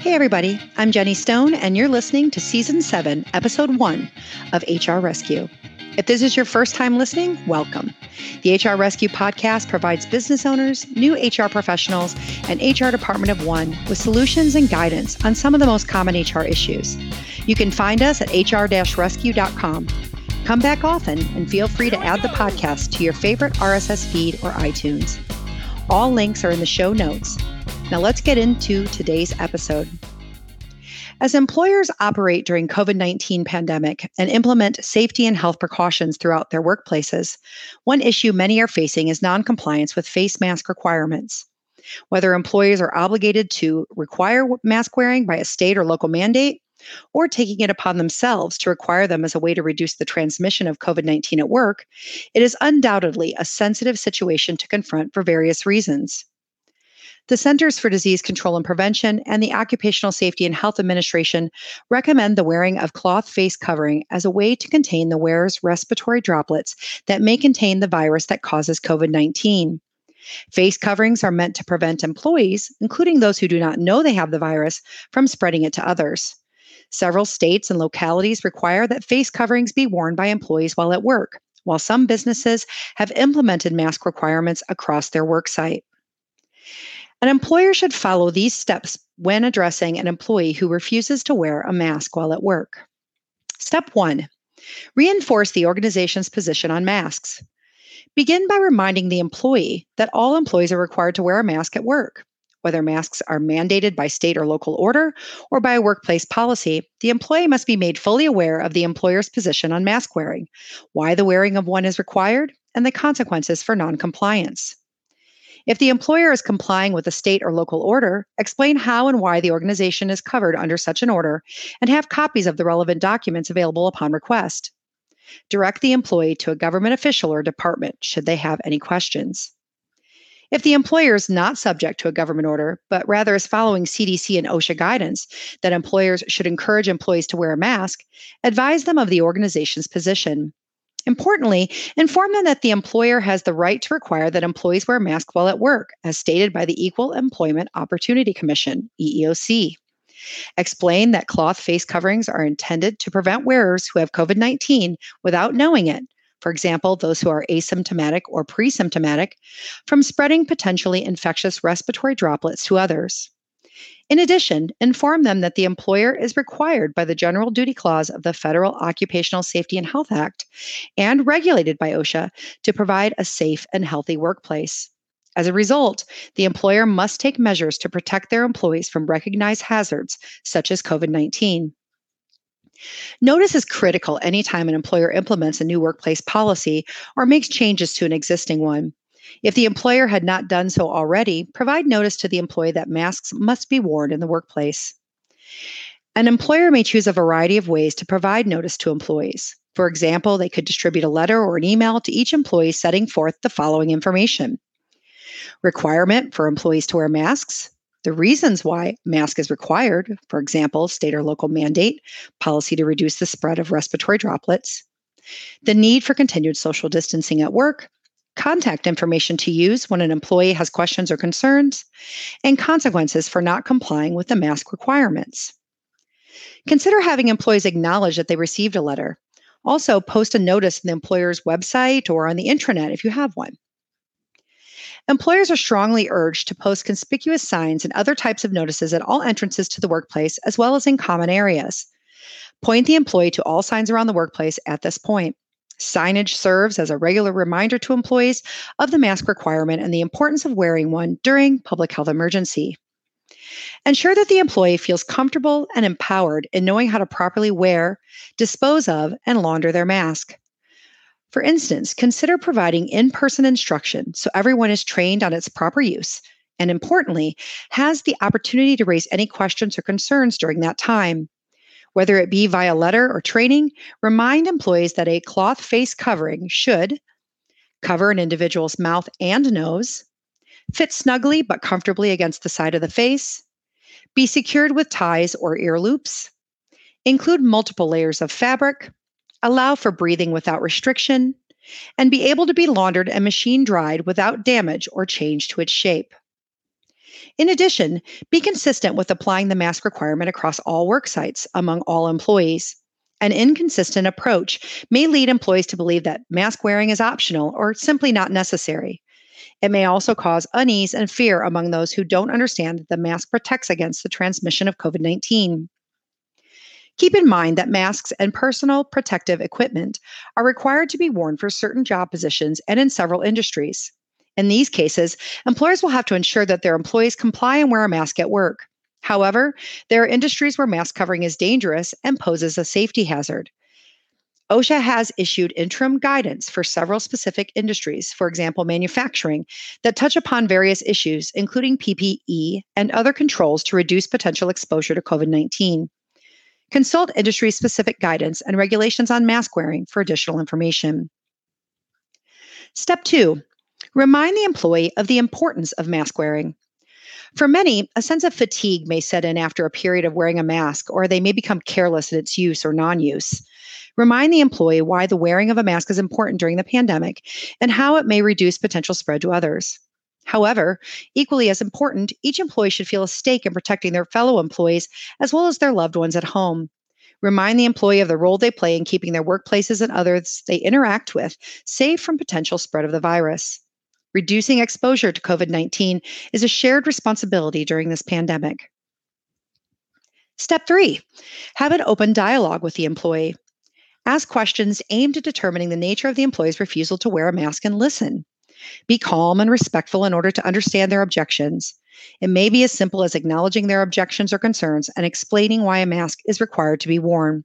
Hey, everybody, I'm Jenny Stone, and you're listening to Season 7, Episode 1 of HR Rescue. If this is your first time listening, welcome. The HR Rescue podcast provides business owners, new HR professionals, and HR department of one with solutions and guidance on some of the most common HR issues. You can find us at hr rescue.com. Come back often and feel free to add the podcast to your favorite RSS feed or iTunes. All links are in the show notes. Now let's get into today's episode. As employers operate during COVID-19 pandemic and implement safety and health precautions throughout their workplaces, one issue many are facing is noncompliance with face mask requirements. Whether employees are obligated to require mask wearing by a state or local mandate, or taking it upon themselves to require them as a way to reduce the transmission of COVID 19 at work, it is undoubtedly a sensitive situation to confront for various reasons. The Centers for Disease Control and Prevention and the Occupational Safety and Health Administration recommend the wearing of cloth face covering as a way to contain the wearer's respiratory droplets that may contain the virus that causes COVID 19. Face coverings are meant to prevent employees, including those who do not know they have the virus, from spreading it to others. Several states and localities require that face coverings be worn by employees while at work, while some businesses have implemented mask requirements across their worksite. An employer should follow these steps when addressing an employee who refuses to wear a mask while at work. Step one reinforce the organization's position on masks. Begin by reminding the employee that all employees are required to wear a mask at work. Whether masks are mandated by state or local order or by a workplace policy, the employee must be made fully aware of the employer's position on mask wearing, why the wearing of one is required, and the consequences for noncompliance. If the employer is complying with a state or local order, explain how and why the organization is covered under such an order and have copies of the relevant documents available upon request. Direct the employee to a government official or department should they have any questions. If the employer is not subject to a government order, but rather is following CDC and OSHA guidance that employers should encourage employees to wear a mask, advise them of the organization's position. Importantly, inform them that the employer has the right to require that employees wear masks while at work, as stated by the Equal Employment Opportunity Commission, EEOC. Explain that cloth face coverings are intended to prevent wearers who have COVID 19 without knowing it, for example, those who are asymptomatic or pre symptomatic, from spreading potentially infectious respiratory droplets to others. In addition, inform them that the employer is required by the General Duty Clause of the Federal Occupational Safety and Health Act and regulated by OSHA to provide a safe and healthy workplace. As a result, the employer must take measures to protect their employees from recognized hazards such as COVID 19. Notice is critical anytime an employer implements a new workplace policy or makes changes to an existing one. If the employer had not done so already, provide notice to the employee that masks must be worn in the workplace. An employer may choose a variety of ways to provide notice to employees. For example, they could distribute a letter or an email to each employee setting forth the following information requirement for employees to wear masks, the reasons why mask is required, for example, state or local mandate, policy to reduce the spread of respiratory droplets, the need for continued social distancing at work, contact information to use when an employee has questions or concerns, and consequences for not complying with the mask requirements. Consider having employees acknowledge that they received a letter. Also, post a notice in the employer's website or on the intranet if you have one. Employers are strongly urged to post conspicuous signs and other types of notices at all entrances to the workplace as well as in common areas. Point the employee to all signs around the workplace at this point. Signage serves as a regular reminder to employees of the mask requirement and the importance of wearing one during public health emergency. Ensure that the employee feels comfortable and empowered in knowing how to properly wear, dispose of, and launder their mask. For instance, consider providing in person instruction so everyone is trained on its proper use and, importantly, has the opportunity to raise any questions or concerns during that time. Whether it be via letter or training, remind employees that a cloth face covering should cover an individual's mouth and nose, fit snugly but comfortably against the side of the face, be secured with ties or ear loops, include multiple layers of fabric, allow for breathing without restriction, and be able to be laundered and machine dried without damage or change to its shape. In addition, be consistent with applying the mask requirement across all work sites among all employees. An inconsistent approach may lead employees to believe that mask wearing is optional or simply not necessary. It may also cause unease and fear among those who don't understand that the mask protects against the transmission of COVID 19. Keep in mind that masks and personal protective equipment are required to be worn for certain job positions and in several industries. In these cases, employers will have to ensure that their employees comply and wear a mask at work. However, there are industries where mask covering is dangerous and poses a safety hazard. OSHA has issued interim guidance for several specific industries, for example, manufacturing, that touch upon various issues, including PPE and other controls to reduce potential exposure to COVID 19. Consult industry specific guidance and regulations on mask wearing for additional information. Step two Remind the employee of the importance of mask wearing. For many, a sense of fatigue may set in after a period of wearing a mask, or they may become careless in its use or non use. Remind the employee why the wearing of a mask is important during the pandemic and how it may reduce potential spread to others. However, equally as important, each employee should feel a stake in protecting their fellow employees as well as their loved ones at home. Remind the employee of the role they play in keeping their workplaces and others they interact with safe from potential spread of the virus. Reducing exposure to COVID 19 is a shared responsibility during this pandemic. Step three, have an open dialogue with the employee. Ask questions aimed at determining the nature of the employee's refusal to wear a mask and listen. Be calm and respectful in order to understand their objections. It may be as simple as acknowledging their objections or concerns and explaining why a mask is required to be worn.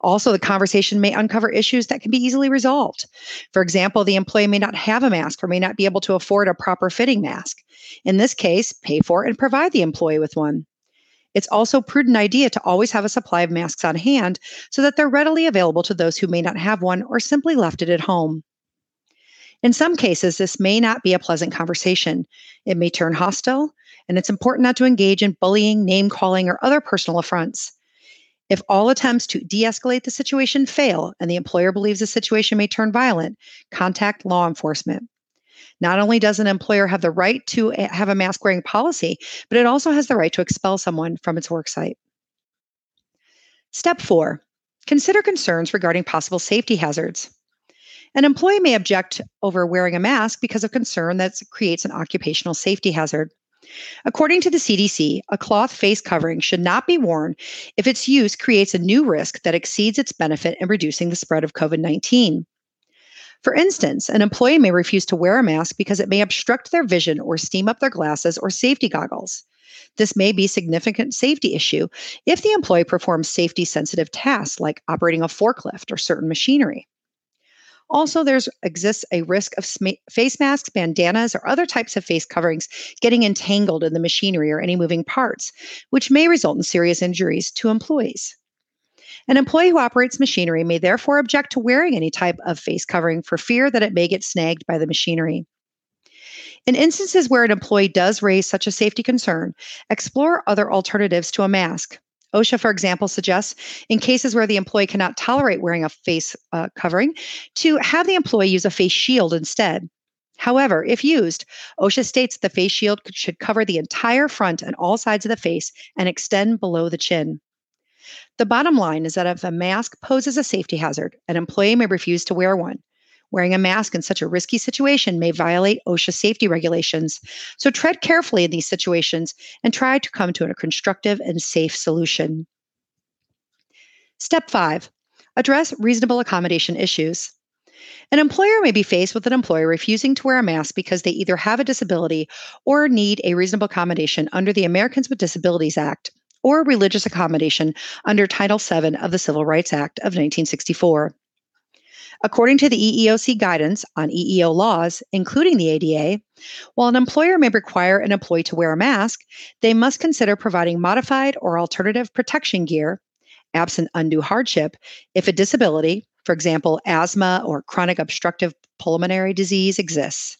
Also, the conversation may uncover issues that can be easily resolved. For example, the employee may not have a mask or may not be able to afford a proper fitting mask. In this case, pay for and provide the employee with one. It's also a prudent idea to always have a supply of masks on hand so that they're readily available to those who may not have one or simply left it at home. In some cases, this may not be a pleasant conversation. It may turn hostile, and it's important not to engage in bullying, name calling, or other personal affronts. If all attempts to de escalate the situation fail and the employer believes the situation may turn violent, contact law enforcement. Not only does an employer have the right to eh, have a mask wearing policy, but it also has the right to expel someone from its worksite. Step four consider concerns regarding possible safety hazards. An employee may object over wearing a mask because of concern that creates an occupational safety hazard. According to the CDC, a cloth face covering should not be worn if its use creates a new risk that exceeds its benefit in reducing the spread of COVID 19. For instance, an employee may refuse to wear a mask because it may obstruct their vision or steam up their glasses or safety goggles. This may be a significant safety issue if the employee performs safety sensitive tasks like operating a forklift or certain machinery. Also, there's exists a risk of sm- face masks, bandanas, or other types of face coverings getting entangled in the machinery or any moving parts, which may result in serious injuries to employees. An employee who operates machinery may therefore object to wearing any type of face covering for fear that it may get snagged by the machinery. In instances where an employee does raise such a safety concern, explore other alternatives to a mask. OSHA, for example, suggests in cases where the employee cannot tolerate wearing a face uh, covering to have the employee use a face shield instead. However, if used, OSHA states the face shield should cover the entire front and all sides of the face and extend below the chin. The bottom line is that if a mask poses a safety hazard, an employee may refuse to wear one. Wearing a mask in such a risky situation may violate OSHA safety regulations. So tread carefully in these situations and try to come to a constructive and safe solution. Step five address reasonable accommodation issues. An employer may be faced with an employee refusing to wear a mask because they either have a disability or need a reasonable accommodation under the Americans with Disabilities Act or religious accommodation under Title VII of the Civil Rights Act of 1964. According to the EEOC guidance on EEO laws, including the ADA, while an employer may require an employee to wear a mask, they must consider providing modified or alternative protection gear, absent undue hardship, if a disability, for example, asthma or chronic obstructive pulmonary disease, exists.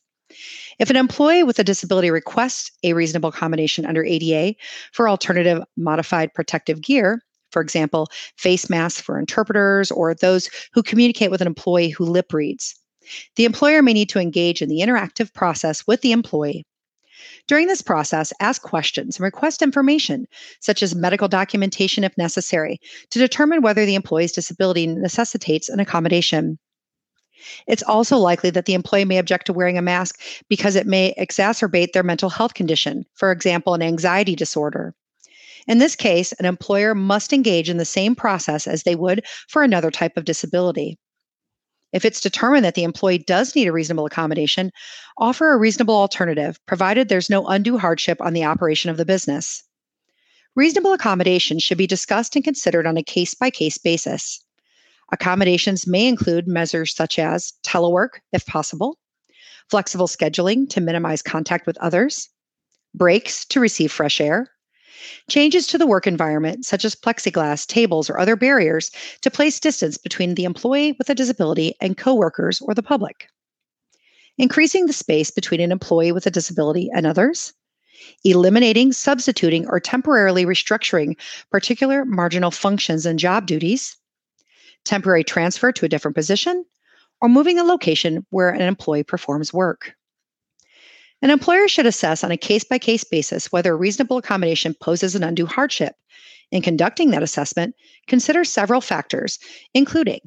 If an employee with a disability requests a reasonable accommodation under ADA for alternative modified protective gear, for example, face masks for interpreters or those who communicate with an employee who lip reads. The employer may need to engage in the interactive process with the employee. During this process, ask questions and request information, such as medical documentation if necessary, to determine whether the employee's disability necessitates an accommodation. It's also likely that the employee may object to wearing a mask because it may exacerbate their mental health condition, for example, an anxiety disorder. In this case, an employer must engage in the same process as they would for another type of disability. If it's determined that the employee does need a reasonable accommodation, offer a reasonable alternative, provided there's no undue hardship on the operation of the business. Reasonable accommodations should be discussed and considered on a case by case basis. Accommodations may include measures such as telework, if possible, flexible scheduling to minimize contact with others, breaks to receive fresh air, changes to the work environment, such as plexiglass, tables, or other barriers to place distance between the employee with a disability and coworkers or the public, increasing the space between an employee with a disability and others, eliminating, substituting, or temporarily restructuring particular marginal functions and job duties, temporary transfer to a different position, or moving a location where an employee performs work. An employer should assess on a case by case basis whether a reasonable accommodation poses an undue hardship. In conducting that assessment, consider several factors, including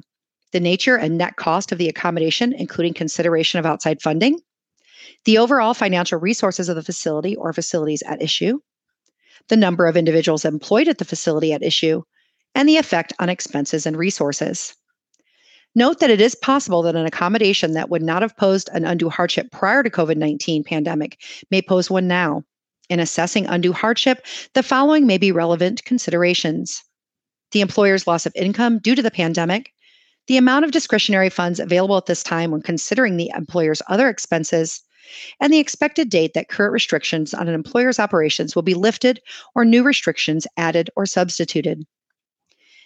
the nature and net cost of the accommodation, including consideration of outside funding, the overall financial resources of the facility or facilities at issue, the number of individuals employed at the facility at issue, and the effect on expenses and resources. Note that it is possible that an accommodation that would not have posed an undue hardship prior to COVID-19 pandemic may pose one now. In assessing undue hardship, the following may be relevant considerations. The employer's loss of income due to the pandemic, the amount of discretionary funds available at this time when considering the employer's other expenses, and the expected date that current restrictions on an employer's operations will be lifted or new restrictions added or substituted.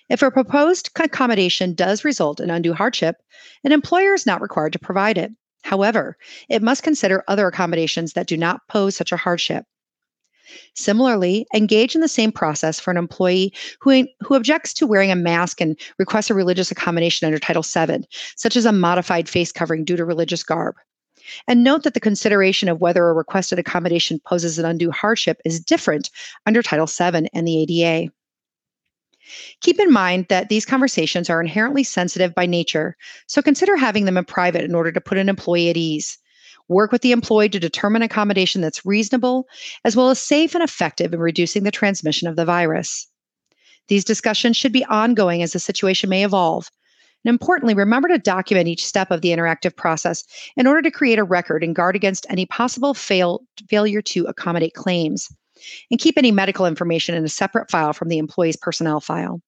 If a proposed accommodation does result in undue hardship, an employer is not required to provide it. However, it must consider other accommodations that do not pose such a hardship. Similarly, engage in the same process for an employee who, who objects to wearing a mask and requests a religious accommodation under Title VII, such as a modified face covering due to religious garb. And note that the consideration of whether a requested accommodation poses an undue hardship is different under Title VII and the ADA. Keep in mind that these conversations are inherently sensitive by nature, so consider having them in private in order to put an employee at ease. Work with the employee to determine accommodation that's reasonable, as well as safe and effective in reducing the transmission of the virus. These discussions should be ongoing as the situation may evolve. And importantly, remember to document each step of the interactive process in order to create a record and guard against any possible fail, failure to accommodate claims and keep any medical information in a separate file from the employee's personnel file.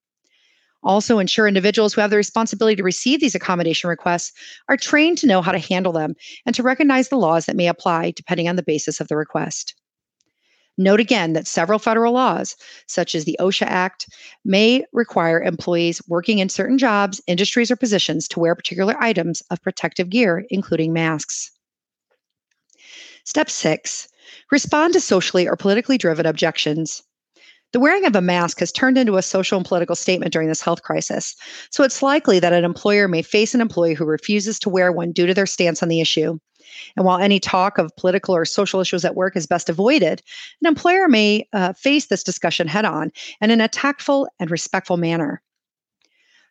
Also, ensure individuals who have the responsibility to receive these accommodation requests are trained to know how to handle them and to recognize the laws that may apply depending on the basis of the request. Note again that several federal laws, such as the OSHA Act, may require employees working in certain jobs, industries, or positions to wear particular items of protective gear, including masks. Step six Respond to socially or politically driven objections. The wearing of a mask has turned into a social and political statement during this health crisis, so it's likely that an employer may face an employee who refuses to wear one due to their stance on the issue. And while any talk of political or social issues at work is best avoided, an employer may uh, face this discussion head on and in a tactful and respectful manner.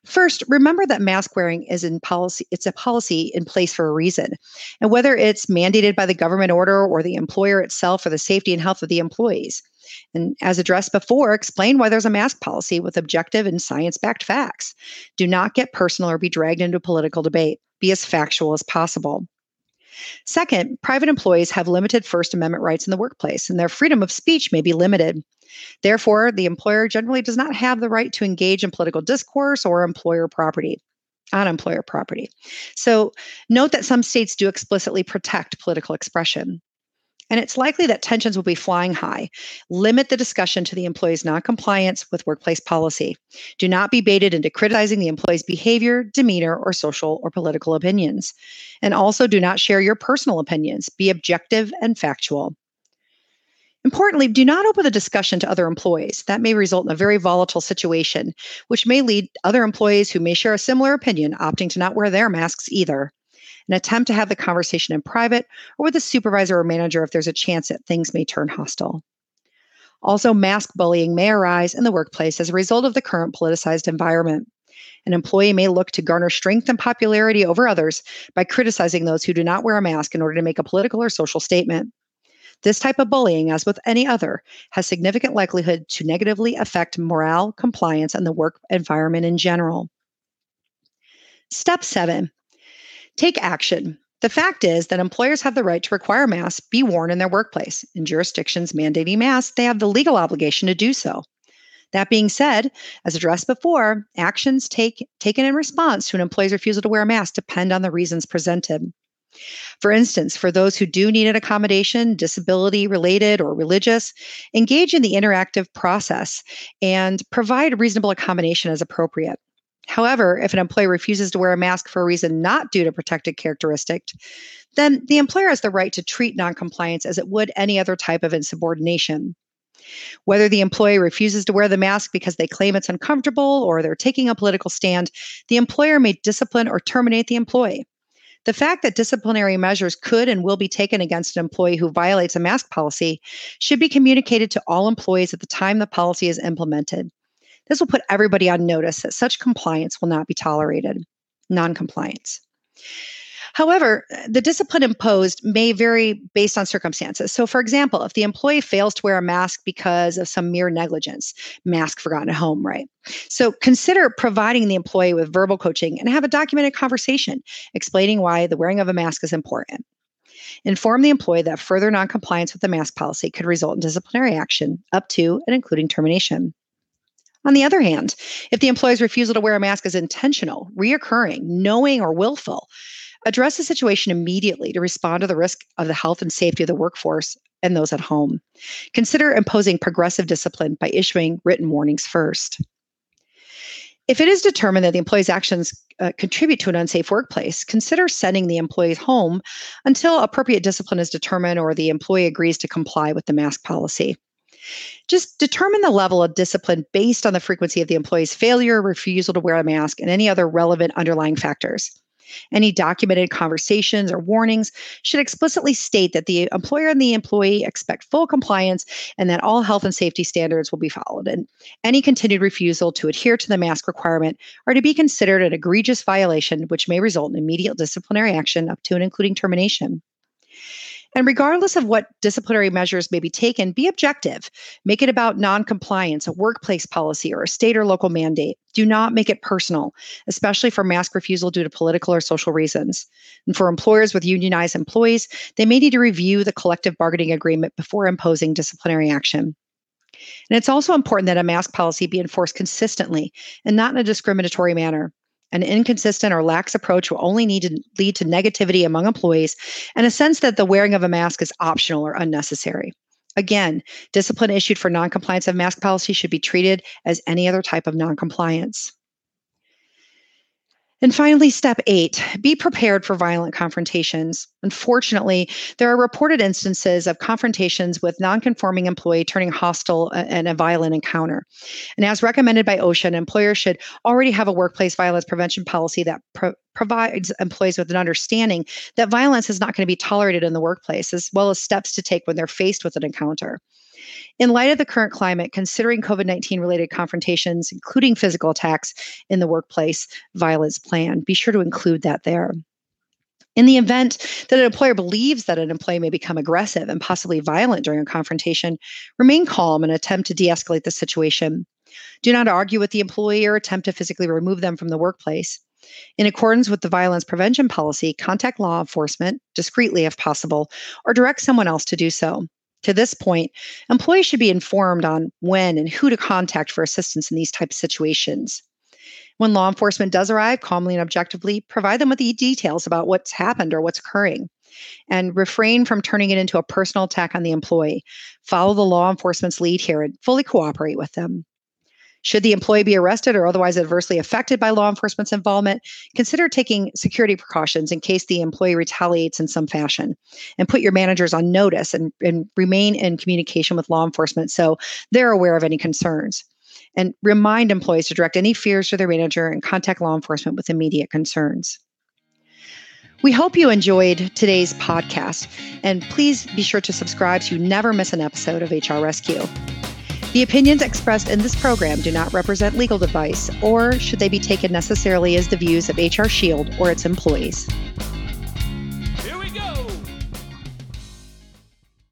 First, remember that mask wearing is in policy, it's a policy in place for a reason. And whether it's mandated by the government order or the employer itself for the safety and health of the employees. And as addressed before, explain why there's a mask policy with objective and science backed facts. Do not get personal or be dragged into political debate. Be as factual as possible. Second, private employees have limited First Amendment rights in the workplace, and their freedom of speech may be limited. Therefore, the employer generally does not have the right to engage in political discourse or employer property on employer property. So, note that some states do explicitly protect political expression. And it's likely that tensions will be flying high. Limit the discussion to the employee's noncompliance with workplace policy. Do not be baited into criticizing the employee's behavior, demeanor, or social or political opinions. And also do not share your personal opinions. Be objective and factual. Importantly, do not open the discussion to other employees. That may result in a very volatile situation, which may lead other employees who may share a similar opinion opting to not wear their masks either. And attempt to have the conversation in private or with a supervisor or manager if there's a chance that things may turn hostile. Also, mask bullying may arise in the workplace as a result of the current politicized environment. An employee may look to garner strength and popularity over others by criticizing those who do not wear a mask in order to make a political or social statement. This type of bullying, as with any other, has significant likelihood to negatively affect morale, compliance, and the work environment in general. Step seven take action. The fact is that employers have the right to require masks be worn in their workplace. In jurisdictions mandating masks, they have the legal obligation to do so. That being said, as addressed before, actions take, taken in response to an employee's refusal to wear a mask depend on the reasons presented. For instance, for those who do need an accommodation, disability related or religious, engage in the interactive process and provide reasonable accommodation as appropriate. However, if an employee refuses to wear a mask for a reason not due to protected characteristic, then the employer has the right to treat noncompliance as it would any other type of insubordination. Whether the employee refuses to wear the mask because they claim it's uncomfortable or they're taking a political stand, the employer may discipline or terminate the employee. The fact that disciplinary measures could and will be taken against an employee who violates a mask policy should be communicated to all employees at the time the policy is implemented. This will put everybody on notice that such compliance will not be tolerated, noncompliance. However, the discipline imposed may vary based on circumstances. So, for example, if the employee fails to wear a mask because of some mere negligence, mask forgotten at home, right? So, consider providing the employee with verbal coaching and have a documented conversation explaining why the wearing of a mask is important. Inform the employee that further noncompliance with the mask policy could result in disciplinary action up to and including termination. On the other hand, if the employee's refusal to wear a mask is intentional, reoccurring, knowing, or willful, address the situation immediately to respond to the risk of the health and safety of the workforce and those at home. Consider imposing progressive discipline by issuing written warnings first. If it is determined that the employee's actions uh, contribute to an unsafe workplace, consider sending the employee home until appropriate discipline is determined or the employee agrees to comply with the mask policy. Just determine the level of discipline based on the frequency of the employee's failure, refusal to wear a mask, and any other relevant underlying factors. Any documented conversations or warnings should explicitly state that the employer and the employee expect full compliance and that all health and safety standards will be followed. And any continued refusal to adhere to the mask requirement are to be considered an egregious violation, which may result in immediate disciplinary action up to and including termination. And regardless of what disciplinary measures may be taken, be objective. Make it about noncompliance, a workplace policy, or a state or local mandate. Do not make it personal, especially for mask refusal due to political or social reasons. And for employers with unionized employees, they may need to review the collective bargaining agreement before imposing disciplinary action. And it's also important that a mask policy be enforced consistently and not in a discriminatory manner. An inconsistent or lax approach will only need to lead to negativity among employees and a sense that the wearing of a mask is optional or unnecessary. Again, discipline issued for noncompliance of mask policy should be treated as any other type of noncompliance. And finally, step eight be prepared for violent confrontations. Unfortunately, there are reported instances of confrontations with nonconforming employee turning hostile uh, and a violent encounter. And as recommended by OSHA, an employer should already have a workplace violence prevention policy that pro- provides employees with an understanding that violence is not going to be tolerated in the workplace, as well as steps to take when they're faced with an encounter. In light of the current climate, considering COVID 19 related confrontations, including physical attacks in the workplace violence plan, be sure to include that there. In the event that an employer believes that an employee may become aggressive and possibly violent during a confrontation, remain calm and attempt to de escalate the situation. Do not argue with the employee or attempt to physically remove them from the workplace. In accordance with the violence prevention policy, contact law enforcement discreetly if possible, or direct someone else to do so. To this point, employees should be informed on when and who to contact for assistance in these types of situations. When law enforcement does arrive, calmly and objectively provide them with the details about what's happened or what's occurring, and refrain from turning it into a personal attack on the employee. Follow the law enforcement's lead here and fully cooperate with them. Should the employee be arrested or otherwise adversely affected by law enforcement's involvement, consider taking security precautions in case the employee retaliates in some fashion. And put your managers on notice and, and remain in communication with law enforcement so they're aware of any concerns. And remind employees to direct any fears to their manager and contact law enforcement with immediate concerns. We hope you enjoyed today's podcast, and please be sure to subscribe so you never miss an episode of HR Rescue. The opinions expressed in this program do not represent legal advice, or should they be taken necessarily as the views of HR Shield or its employees.